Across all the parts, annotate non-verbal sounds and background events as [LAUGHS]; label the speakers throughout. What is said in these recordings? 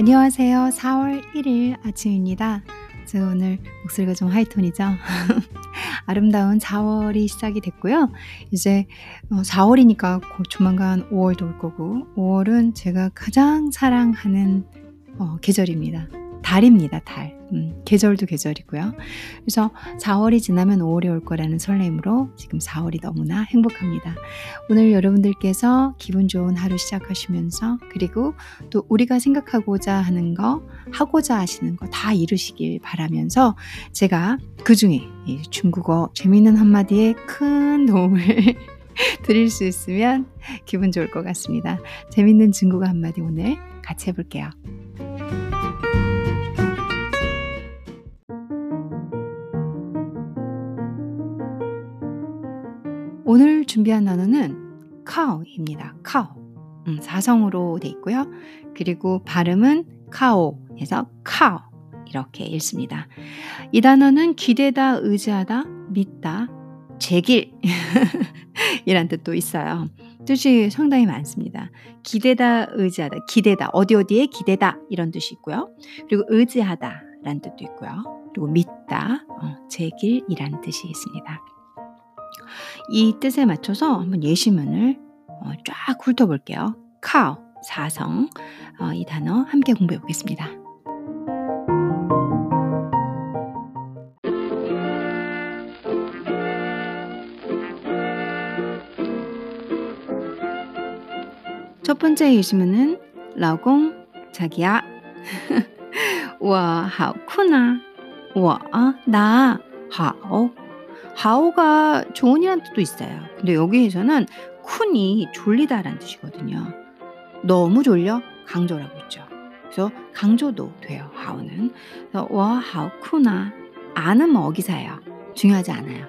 Speaker 1: 안녕하세요. 4월 1일 아침입니다. 저 오늘 목소리가 좀 하이톤이죠? [LAUGHS] 아름다운 4월이 시작이 됐고요. 이제 4월이니까 어, 조만간 5월도 올 거고 5월은 제가 가장 사랑하는 어, 계절입니다. 달입니다, 달. 음, 계절도 계절이고요. 그래서 4월이 지나면 5월이 올 거라는 설렘으로 지금 4월이 너무나 행복합니다. 오늘 여러분들께서 기분 좋은 하루 시작하시면서 그리고 또 우리가 생각하고자 하는 거, 하고자 하시는 거 다 이루시길 바라면서 제가 그 중에 중국어 재미있는 한마디에 큰 도움을 [LAUGHS] 드릴 수 있으면 기분 좋을 것 같습니다. 재밌는 중국어 한마디 오늘 같이 해볼게요. 준비한 단어는 카오입니다. 카오. 음, 사성으로 돼 있고요. 그리고 발음은 카오에서 카오 이렇게 읽습니다. 이 단어는 기대다, 의지하다, 믿다, 제길 [LAUGHS] 이란 뜻도 있어요. 뜻이 상당히 많습니다. 기대다, 의지하다, 기대다, 어디 어디에 기대다 이런 뜻이 있고요. 그리고 의지하다 라는 뜻도 있고요. 그리고 믿다, 어, 제길이란 뜻이 있습니다. 이 뜻에 맞춰서 한번 예시문을 어, 쫙 훑어볼게요. cow, 사성 어, 이 단어 함께 공부해 보겠습니다. 첫 번째 예시문은 라공 자기야 와 하쿠나 와나 하오 가 좋은이란 뜻도 있어요. 근데 여기에서는 쿤이 졸리다라는 뜻이거든요. 너무 졸려 강조라고 있죠. 그래서 강조도 돼요. 하오는. 와 하오 쿠나 아는 뭐 어기사예요. 중요하지 않아요.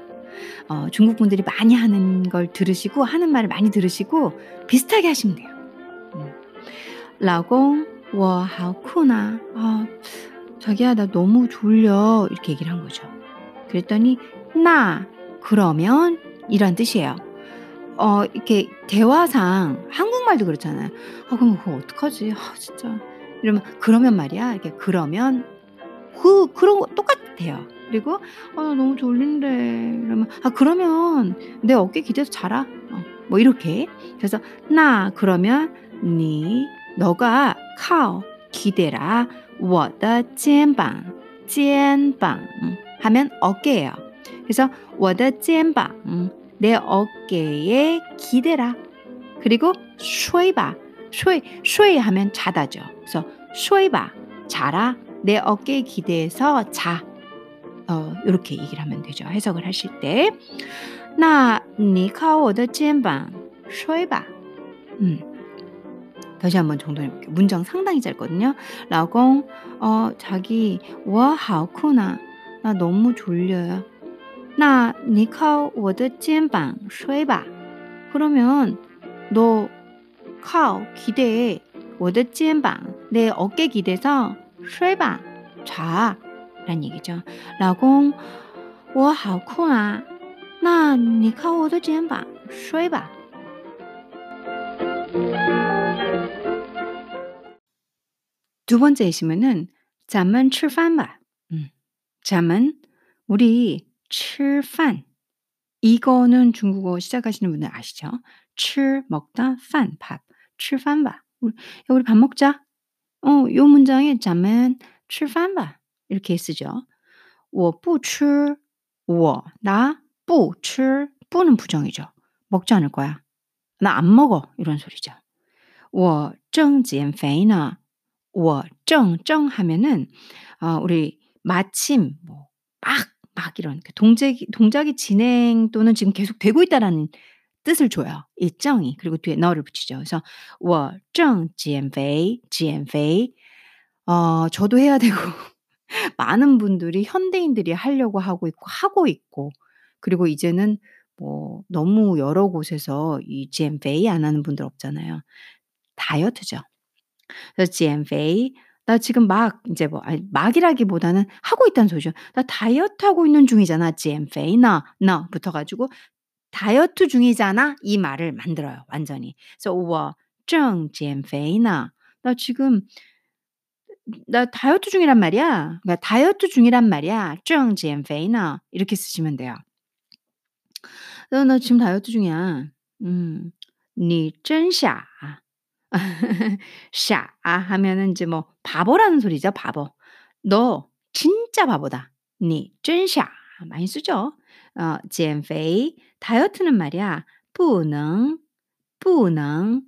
Speaker 1: 어, 중국 분들이 많이 하는 걸 들으시고 하는 말을 많이 들으시고 비슷하게 하시면 돼요. 음. 라공 와 하오 쿠나 아, 자기야 나 너무 졸려 이렇게 얘기를 한 거죠. 그랬더니 나 그러면 이란 뜻이에요. 어 이렇게 대화상 한국말도 그렇잖아요. 아 그럼 그거 어떡하지? 아 진짜 이러면 그러면 말이야. 이렇게 그러면 그 그런 거 똑같아요. 그리고 아 너무 졸린데 이러면 아 그러면 내 어깨 기대서 자라. 어, 뭐 이렇게 그래서 나 그러면 니 너가 카오 기대라 我的肩膀肩膀 하면 어깨예요. 그래서 我的肩膀내 어깨에 기대라. 그리고 쉬바 쉬, 쉬 하면 자다죠. 그래서 쉬바 자라. 내 어깨에 기대서 자. 어, 이렇게 얘기를 하면 되죠. 해석을 하실 때. 那你靠我的肩膀睡吧. 음. 다시 한번 정돈해 볼게요. 문장 상당히 짧거든요. 라공, 어, 자기, 와, 하오쿠나. 나 너무 졸려요. 那你靠我的肩膀睡吧. 그러면 너靠 기대에 我的肩膀내 어깨 기대서 睡吧. 자. 라는 얘기죠. 라공 我好困啊.那你靠我的肩膀睡吧. 두 번째 예시문은 咱们吃饭吧. 음. 咱们 우리 吃饭 이거는 중국어 시작하시는 분들 아시죠? 吃 먹다, 饭 밥. 吃饭吧. 우리, 우리 밥 먹자. 어, 요 문장에 咱们吃饭吧. 이렇게 쓰죠. 我不吃,我나不吃, 不는 부정이죠. 먹지 않을 거야. 나 안 먹어. 이런 소리죠. 我正减肥呢.我正正 하면은 어, 우리 마침 뭐 막 이런 그 동작이, 동작이 진행 또는 지금 계속 되고 있다라는 뜻을 줘요. 일정이 그리고 뒤에 너를 붙이죠. 그래서 我正 GMV, GMV. 어, 저도 해야 되고 [LAUGHS] 많은 분들이 현대인들이 하려고 하고 있고 하고 있고 그리고 이제는 뭐 너무 여러 곳에서 이 GMV 안 하는 분들 없잖아요. 다이어트죠. 그래서 GMV 나 지금 막 이제 뭐 아니 막이라기보다는 하고 있다는 소리죠. 나 다이어트 하고 있는 중이잖아. 减肥呢? 너 붙어 가지고 다이어트 중이잖아. 이 말을 만들어요. 완전히. 그래서 我正减肥呢. 나 지금 "나 다이어트 중이란 말이야." 그러니까 "다이어트 중이란 말이야. 正减肥呢." 이렇게 쓰시면 돼요. "어 나 지금 다이어트 중이야." 음. "你真傻." " [LAUGHS] 傻" 하면은 인제 뭐 바보라는 소리죠, 바보. "너 진짜 바보다. 你真傻." 많이 쓰죠. 어 减肥 다이어트는 말이야 不能不能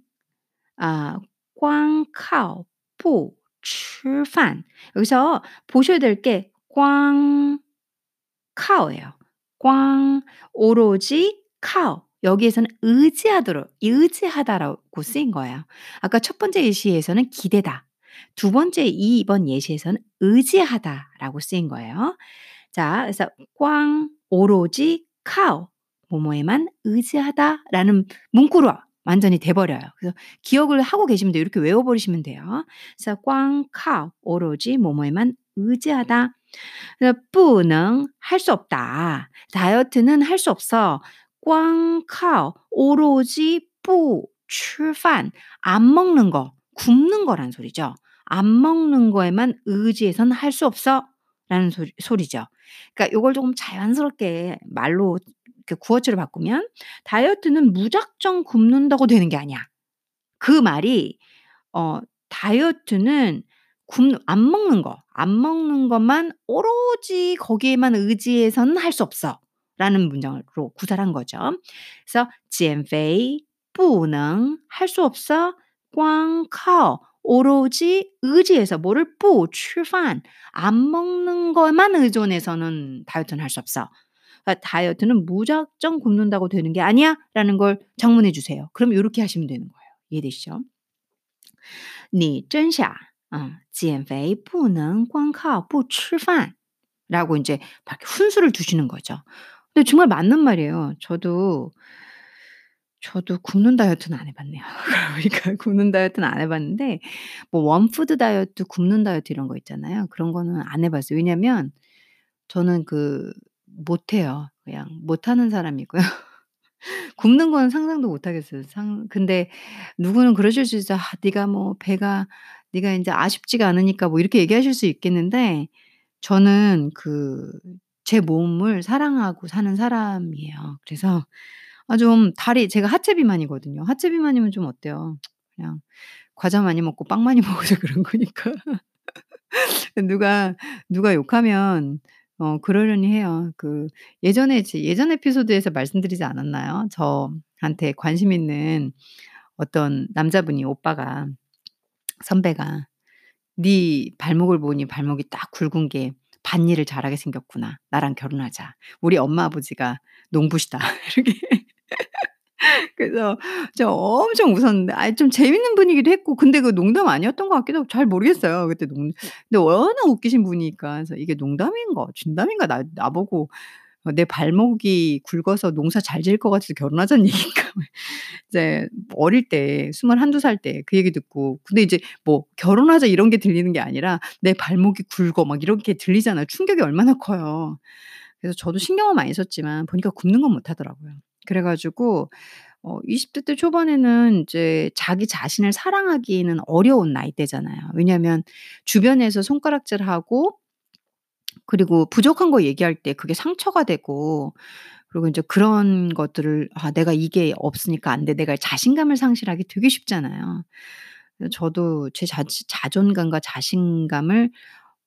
Speaker 1: 아 光靠不吃饭 여기서 보셔야 될 게 꽝靠예요. 꽝 오로지 靠 여기에서는 의지하도록, 의지하다라고 쓰인 거예요. 아까 첫 번째 예시에서는 기대다. 두 번째 이번 예시에서는 의지하다라고 쓰인 거예요. 자, 그래서 꽝, 오로지, 카오, 모모에만 의지하다라는 문구로 완전히 돼버려요. 그래서 기억을 하고 계시면 돼요. 이렇게 외워버리시면 돼요. 그래서 꽝, 카오, 오로지, 모모에만 의지하다. 그래서 뿌능 할 수 없다. 다이어트는 할 수 없어. 꽝카오 오로지 뿌 출판 안 먹는 거 굶는 거란 소리죠. 안 먹는 거에만 의지해선 할 수 없어 라는 소리, 소리죠. 그러니까 이걸 조금 자연스럽게 말로 이렇게 구어체로 바꾸면 다이어트는 무작정 굶는다고 되는 게 아니야. 그 말이 어 다이어트는 굶 안 먹는 거, 안 먹는 것만 오로지 거기에만 의지해서는 할 수 없어. 라는 문장으로 구사를 한 거죠. 그래서 减肥不能 할 수 없어 光靠 오로지 의지해서 뭐를 不吃饭 안 먹는 것만 의존해서는 다이어트는 할 수 없어. 그러니까 다이어트는 무작정 굶는다고 되는 게 아니야라는 걸 장문해 주세요. 그럼 요렇게 하시면 되는 거예요. 이해되시죠? 你真傻. 어 减肥不能光靠不吃饭 라고 인제 막 훈수를 두시는 거죠. 근데 정말 맞는 말이에요. 저도 저도 굶는 다이어트는 안 해 봤네요. [LAUGHS] 그러니까 굶는 다이어트는 안 해 봤는데 뭐 원푸드 다이어트, 굶는 다이어트 이런 거 있잖아요. 그런 거는 안 해 봤어요. 왜냐면 저는 그 못 해요. 그냥 못하는 사람이고요. [LAUGHS] 굶는 건 상상도 못 하겠어요. 상 근데 누구는 그러실 수 있어요. "아 네가 뭐 배가 네가 인제 아쉽지가 않으니까." 뭐 이렇게 얘기하실 수 있겠는데 저는 그 제 몸을 사랑하고 사는 사람이에요. 그래서 아 좀 다리 제가 하체 비만이거든요. 하체 비만이면 좀 어때요? 그냥 과자 많이 먹고 빵 많이 [LAUGHS] 먹어서 그런 거니까. [LAUGHS] 누가 누가 욕하면 어 그러려니 해요. 그 예전에 제 예전 에피소드에서 말씀드리지 않았나요? 저한테 관심 있는 어떤 남자분이 오빠가 선배가 "네 발목을 보니 발목이 딱 굵은 게 밭일을 잘하게 생겼구나. 나랑 결혼하자. 우리 엄마 아버지가 농부시다." [LAUGHS] 이렇게 그래서 저 엄청 웃었는데 아이 좀 재밌는 분이기도 했고 근데 그 농담 아니었던 것 같기도 하고 잘 모르겠어요. 그때 농 근데 워낙 웃기신 분이니까 그래서 이게 농담인가 진담인가 나 나보고 어 "내 발목이 굵어서 농사 잘 지을 것 같아서 결혼하자는 [LAUGHS] 얘기인가." 이제 어릴 때21-22살때 그 얘기 듣고 근데 이제 뭐 "결혼하자." 이런 게 들리는 게 아니라 "내 발목이 굵어." 막 이렇게 들리잖아요. 충격이 얼마나 커요. 그래서 저도 신경은 많이 썼지만 보니까 굶는 건 못 하더라고요. 그래 가지고 어 20대 때 초반에는 인제 자기 자신을 사랑하기는 어려운 나이대잖아요. 왜냐하면 주변에서 손가락질하고 그리고 부족한 거 얘기할 때 그게 상처가 되고 그리고 인제 그런 것들을 '아 내가 이게 없으니까 안 돼.' 내가 자신감을 상실하기 되게 쉽잖아요. 저도 제 자치 자존감과 자신감을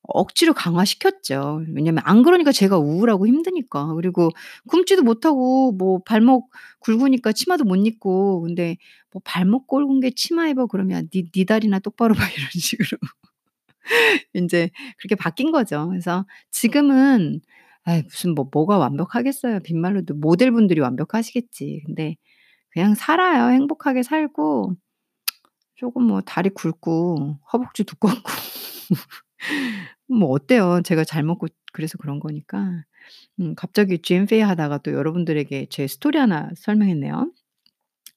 Speaker 1: 억지로 강화시켰죠. 왜냐면 안 그러니까 제가 우울하고 힘드니까. 그리고 굶지도 못하고 뭐 발목 굵으니까 치마도 못 입고 근데 뭐 "발목 굵은 게 치마 입어." 그러면 "네 네 다리나 똑바로 봐." [LAUGHS] 이런 식으로 인제 그렇게 바뀐 거죠. 그래서 지금은 아이 무슨 뭐 뭐가 완벽하겠어요. 빈말로도 모델분들이 완벽하시겠지. 근데 그냥 살아요. 행복하게 살고 쪼금 뭐 다리 굵고 허벅지 두껍고 [LAUGHS] 뭐 어때요? 제가 잘 먹고 그래서 그런 거니까. 음 갑자기 GMFA 하다가 또 여러분들에게 제 스토리 하나 설명했네요.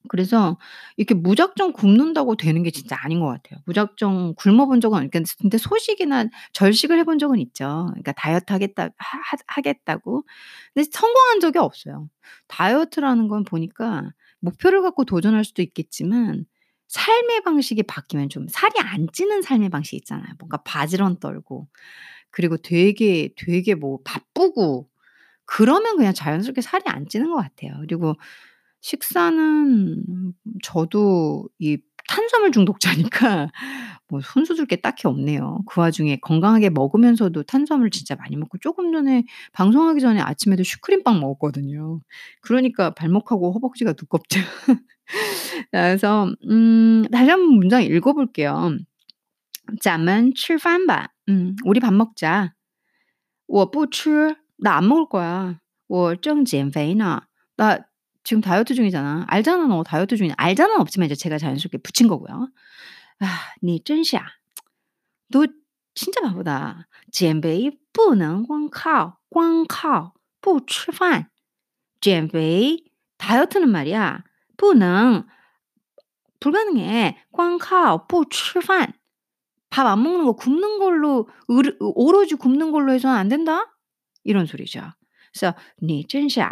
Speaker 1: 그래서 이렇게 무작정 굶는다고 되는 게 진짜 아닌 것 같아요. 무작정 굶어 본 적은 그러니까 근데 소식이나 절식을 해본 적은 있죠. 그러니까 다이어트 하겠다 하하 하겠다고. 근데 성공한 적이 없어요. 다이어트라는 건 보니까 목표를 갖고 도전할 수도 있겠지만 삶의 방식이 바뀌면 좀 살이 안 찌는 삶의 방식 있잖아요. 뭔가 바지런 떨고 그리고 되게, 되게 뭐 바쁘고 그러면 그냥 자연스럽게 살이 안 찌는 것 같아요. 그리고 식사는 저도 이 탄수화물 중독자니까 [LAUGHS] 뭐 손수 둘 게 딱히 없네요. 그 와중에 건강하게 먹으면서도 탄수화물 진짜 많이 먹고 조금 전에 방송하기 전에 아침에도 슈크림빵 먹었거든요. 그러니까 발목하고 허벅지가 두껍죠. [LAUGHS] 그래서 음 다시 한번 문장 읽어 볼게요. 咱们吃饭吧. 음 우리 밥 먹자. 我不吃. 나 안 먹을 거야. 我正减肥呢. 나 지금 다이어트 중이잖아. 알잖아 너 다이어트 중이야. 알잖아는 없지만 이제 제가 자연스럽게 붙인 거고요. 아, 你真傻. 너 진짜 바보다. 减肥不能光靠光靠不吃饭.减肥 다이어트는 말이야. 不能 불가능해. 光靠不吃饭. 밥 안 먹는 거 굶는 걸로 으르 오로지 굶는 걸로 해서는 안 된다? 이런 소리죠. 그래서 你真傻.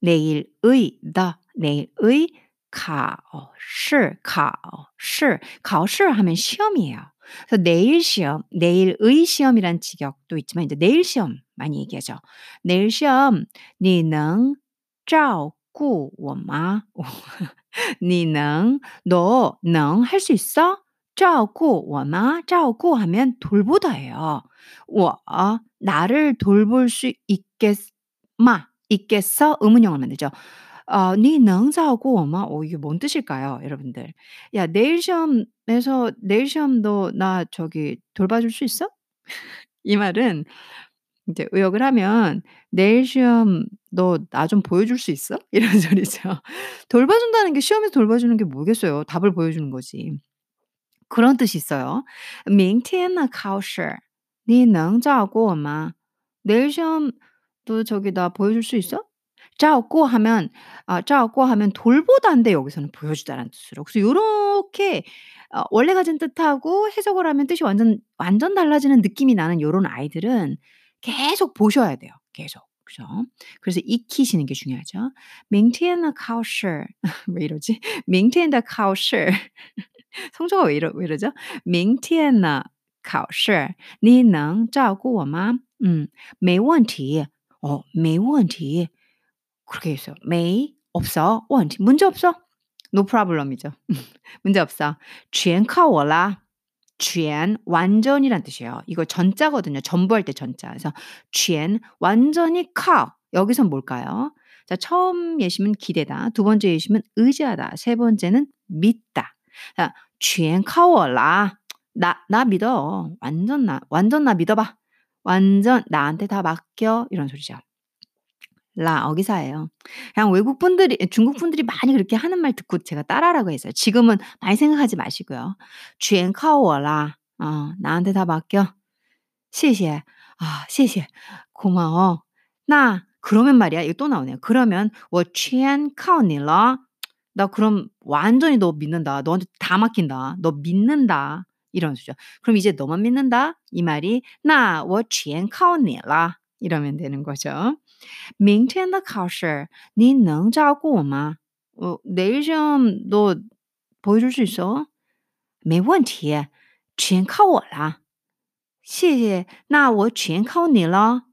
Speaker 1: 내일의 the 내일의 考试 考试 考试 하면 시험이에요. 그래서 내일 시험, 내일의 시험이란 직역도 있지만 이제 내일 시험 많이 얘기하죠. 내일 시험 你能照顾我吗? 你能너能 할 수 있어? [LAUGHS] 照顾我吗?照顾 하면 돌보다예요. 我 나를 돌볼 수 있겠마 있겠어? 의문형을 만들죠. 어, 你能照顾我吗? 어, 이게 뭔 뜻일까요, 여러분들? 야, 내일 시험에서 내일 시험 너 나 저기 돌봐줄 수 있어? 이 말은 이제 의역을 하면 "내일 시험 너 나 좀 보여줄 수 있어?" [LAUGHS] 이런 소리죠. 돌봐준다는 게 시험에서 돌봐주는 게 뭐겠어요. 답을 보여주는 거지. 그런 뜻이 있어요. 明天的考试你能照顾我吗? 내일 시험 너 저기 나 보여줄 수 있어? 照顾 하면 아 照顾 하면 돌보다인데 여기서는 보여주다라는 뜻으로. 그래서 요렇게 어 원래 가진 뜻하고 해석을 하면 뜻이 완전 완전 달라지는 느낌이 나는 요런 아이들은 계속 보셔야 돼요. 계속. 그죠? 그래서 익히시는 게 중요하죠. 明天的考试[LAUGHS] 왜 이러지? 明天的考试 [LAUGHS] 성조가 왜 이러 왜 이러죠? 明天的考试你能照顾我吗? 음. 没问题. 어, 没问题. 그렇게 했어요. 没 없어. 问题 문제 없어. no problem이죠. [LAUGHS] 문제 없어. 全靠我啦. 全 완전이란 뜻이에요. 이거 전자거든요. 전부할 때 전자. 그래서 全 완전히靠. 여기선 뭘까요? 자, 처음 예시면 기대다. 두 번째 예시면 의지하다. 세 번째는 믿다. 자, 全靠我啦. 나, 나 믿어. 완전 나, 완전 나 믿어봐. 완전 나한테 다 맡겨. 이런 소리죠. 라 어기사예요. 그냥 외국 분들이 중국 분들이 많이 그렇게 하는 말 듣고 제가 따라하라고 했어요. 지금은 많이 생각하지 마시고요. 全靠我啦. 어, 나한테 다 맡겨. 谢谢. 아, 谢谢. 고마워. 나 그러면 말이야. 이거 또 나오네요. 그러면 我全靠你了. 나 그럼 완전히 너 믿는다. 너한테 다 맡긴다. 너 믿는다. 이런 소리죠. 그럼 이제 너만 믿는다? 이 말이 那我全靠你了. 이러면 되는 거죠. 明天的考试你能照顾我吗? 어, 내일 시험 너 보여줄 수 있어? 没问题,全靠我啦.谢谢.那我全靠你了.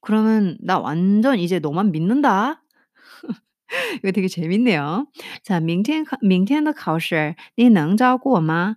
Speaker 1: 그러면 나 완전 이제 너만 믿는다. [LAUGHS] 이거 되게 재밌네요. 자, 明天明天的考试你能照顾我吗?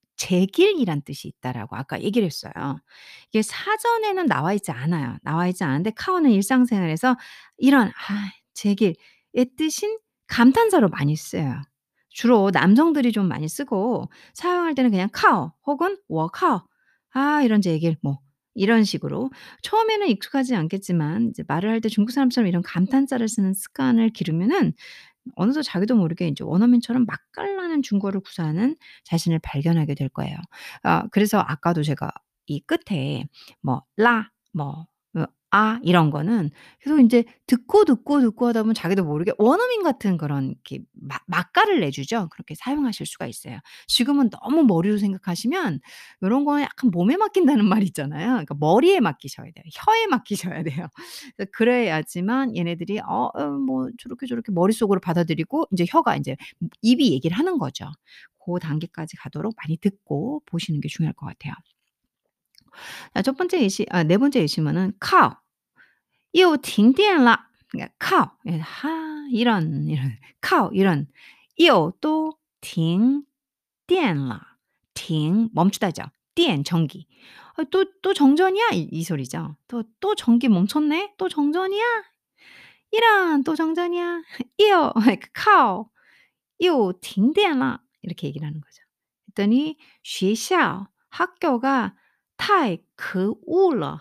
Speaker 1: 제길이란 뜻이 있다라고 아까 얘기를 했어요. 이게 사전에는 나와 있지 않아요. 나와 있지 않은데 카오는 일상생활에서 이런 아 제길의 뜻인 감탄사로 많이 쓰여요. 주로 남성들이 좀 많이 쓰고 사용할 때는 그냥 카오 혹은 워카오 아 이런 제길 뭐 이런 식으로 처음에는 익숙하지 않겠지만 이제 말을 할 때 중국 사람처럼 이런 감탄사를 쓰는 습관을 기르면은 어느새 자기도 모르게 인제 원어민처럼 맛깔나는 중국어를 구사하는 자신을 발견하게 될 거예요. 아 그래서 아까도 제가 이 끝에 뭐 라뭐어 아 이런 거는 계속 인제 듣고, 듣고, 듣고 하다 보면 자기도 모르게 원어민 같은 그런 이렇게 맛 맛깔을 내주죠. 그렇게 사용하실 수가 있어요. 지금은 너무 머리로 생각하시면 요런 거는 약간 몸에 맡긴다는 [LAUGHS] 말이 있잖아요. 그러니까 머리에 맡기셔야 돼요. 혀에 맡기셔야 [LAUGHS] 돼요. 그 그래야지만 얘네들이 어 어 뭐 저렇게, 저렇게 머릿속으로 받아들이고 인제 혀가 인제 입이 얘기를 하는 거죠. 고 단계까지 가도록 많이 듣고 보시는 게 중요할 것 같아요. 자 첫 번째 예시 아 네 번째 예시문은 "靠 又停电了." 그러니까 "靠" 예 하 이런, 이런 靠 이런 又 또 停电了 停 멈추다죠. 电 전기. 아 "또 또 정전이야?" 이 이 소리죠. "또 또 전기 멈췄네? 또 정전이야? 이런 또 정전이야?" 又 靠又停电了 이렇게 얘기를 하는 거죠. 그랬더니 学校 학교가 太可恶了.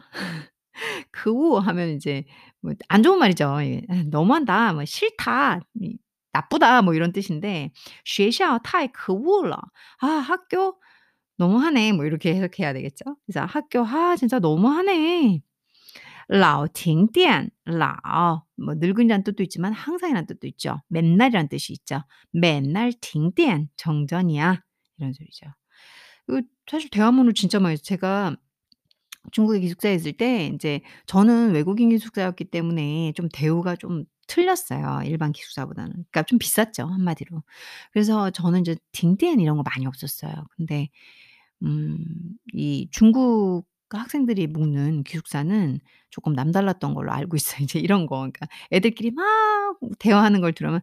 Speaker 1: 可恶 하면 이제 뭐 안 좋은 말이죠. 예. 아 "너무한다." 뭐 "싫다." 이 "나쁘다." 뭐 이런 뜻인데 学校太可恶了. 아 학교 너무하네. 뭐 이렇게 해석해야 되겠죠. 그래서 학교 아 진짜 너무하네. 老停电老뭐 늙은이란 뜻도 있지만 항상이라는 뜻도 있죠. 맨날이라는 뜻이 있죠. 맨날 停电 정전이야. 이런 소리죠. 그 사실 대화문을 진짜 많이 해서 제가 중국에 기숙사에 있을 때 인제 저는 외국인 기숙사였기 때문에 좀 대우가 좀 틀렸어요, 일반 기숙사보다는. 그러니까 좀 비쌌죠, 한마디로. 그래서 저는 이제 停电 이런 거 많이 없었어요. 근데 음 이 중국 학생들이 묵는 기숙사는 조금 남달랐던 걸로 알고 있어요. [LAUGHS] 이제 이런 거 그러니까 애들끼리 막 대화하는 걸 들으면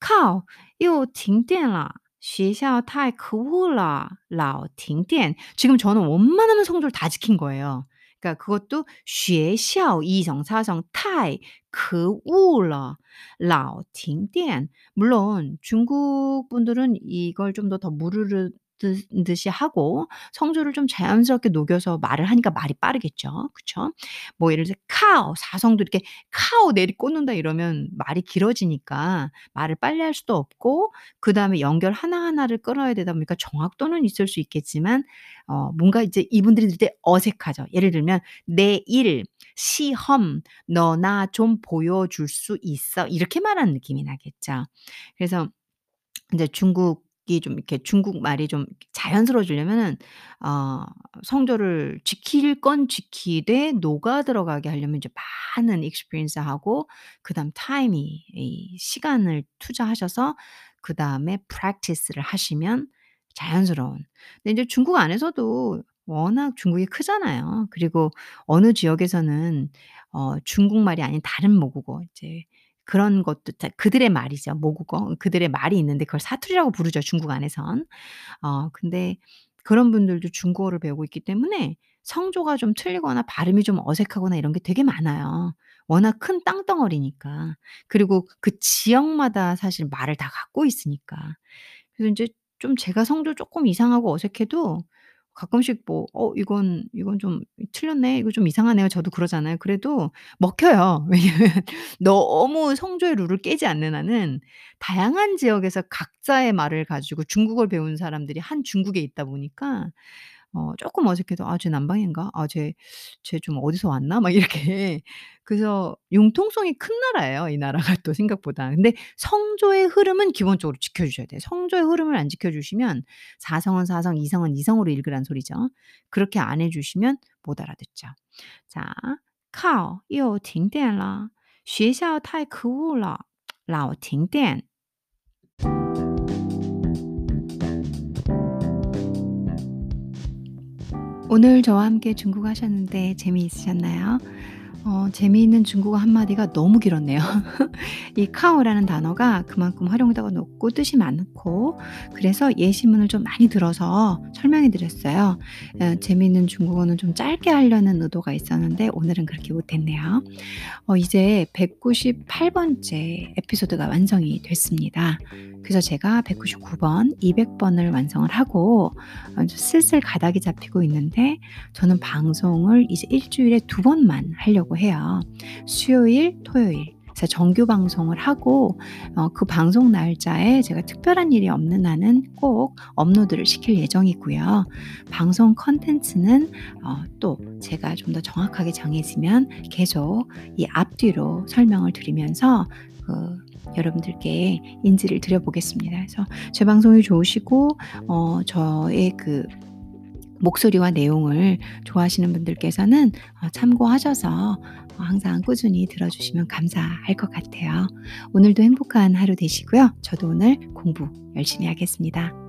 Speaker 1: 靠又停电了. 学校太可恶了老停电 지금 저는 웬만하면 성조를 다 지킨 거예요. 그러니까 그것도 学校 이성 사성 太可恶了老停电 물론 중국 분들은 이걸 좀 더 더 무르르 듯 듯이 하고 성조를 좀 자연스럽게 녹여서 말을 하니까 말이 빠르겠죠. 그쵸? 뭐 예를 들어서 카오 사성도 이렇게 카오 내리꽂는다 이러면 말이 길어지니까 말을 빨리 할 수도 없고 그 다음에 연결 하나하나를 끊어야 되다 보니까 정확도는 있을 수 있겠지만 어 뭔가 이제 이분들이 들을 때 어색하죠. 예를 들면 "내일 시험 너나 좀 보여줄 수 있어?" 이렇게 말하는 느낌이 나겠죠. 그래서 인제 중국 이 좀 이렇게 중국 말이 좀 자연스러워지려면은 어 성조를 지킬 건 지키되 녹아 들어가게 하려면 이제 많은 experience하고 그다음 타임이 이 시간을 투자하셔서 그다음에 practice를 하시면 자연스러운 근데 인제 중국 안에서도 워낙 중국이 크잖아요. 그리고 어느 지역에서는 어 중국말이 아닌 다른 모국어 이제 그런 것도 다 그들의 말이죠, 모국어. 그들의 말이 있는데 그걸 사투리라고 부르죠, 중국 안에선. 어 근데 그런 분들도 중국어를 배우고 있기 때문에 성조가 좀 틀리거나 발음이 좀 어색하거나 이런 게 되게 많아요. 워낙 큰 땅덩어리니까. 그리고 그 지역마다 사실 말을 다 갖고 있으니까. 그래서 인제 좀 제가 성조 쪼끔 이상하고 어색해도 가끔씩 뭐 '어 이건 이건 좀 틀렸네. 이거 좀 이상하네요.' 저도 그러잖아요. 그래도 먹혀요. [LAUGHS] 왜냐면 너무 성조의 룰을 깨지 않는 한은 다양한 지역에서 각자의 말을 가지고 중국어를 배운 사람들이 한 중국에 있다 보니까 어 쪼끔 어색해도 '아 쟤 남방인가? 아 쟤 쟤 좀 어디서 왔나?' 막 이렇게 [LAUGHS] 그래서 융통성이 큰 나라예요, 이 나라가 또 생각보다. 근데 성조의 흐름은 기본적으로 지켜 주셔야 돼요. 성조의 흐름을 안 지켜 주시면 사성은 사성, 이성은 이성으로 읽으라는 소리죠. 그렇게 안 해 주시면 못 알아듣죠. 자 靠又停电了学校太可恶了老停电 오늘 저와 함께 중국어 하셨는데 재미있으셨나요? 어 재미있는 중국어 한마디가 너무 길었네요. [LAUGHS] 이 카오라는 단어가 그만큼 활용도가 높고 뜻이 많고 그래서 예시문을 좀 많이 들어서 설명해 드렸어요. 어 재미있는 중국어는 좀 짧게 하려는 의도가 있었는데 오늘은 그렇게 못했네요. 어 이제 198 번째 에피소드가 완성이 됐습니다. 그래서 제가 199 번, 200 번을 완성을 하고 어 슬슬 가닥이 잡히고 있는데 저는 방송을 이제 일 주일에 두 번만 하려고 해요. 수요일, 토요일. 그래서 정규 방송을 하고 어 그 방송 날짜에 제가 특별한 일이 없는 한은 꼭 업로드를 시킬 예정이고요. 방송 콘텐츠는 어 또 제가 좀 더 정확하게 정해지면 계속 이 앞뒤로 설명을 드리면서 그 여러분들께 인지를 드려 보겠습니다. 그래서 제 방송이 좋으시고 어 저의 그 목소리와 내용을 좋아하시는 분들께서는 어 참고하셔서 어 항상 꾸준히 들어주시면 감사할 것 같아요. 오늘도 행복한 하루 되시고요. 저도 오늘 공부 열심히 하겠습니다.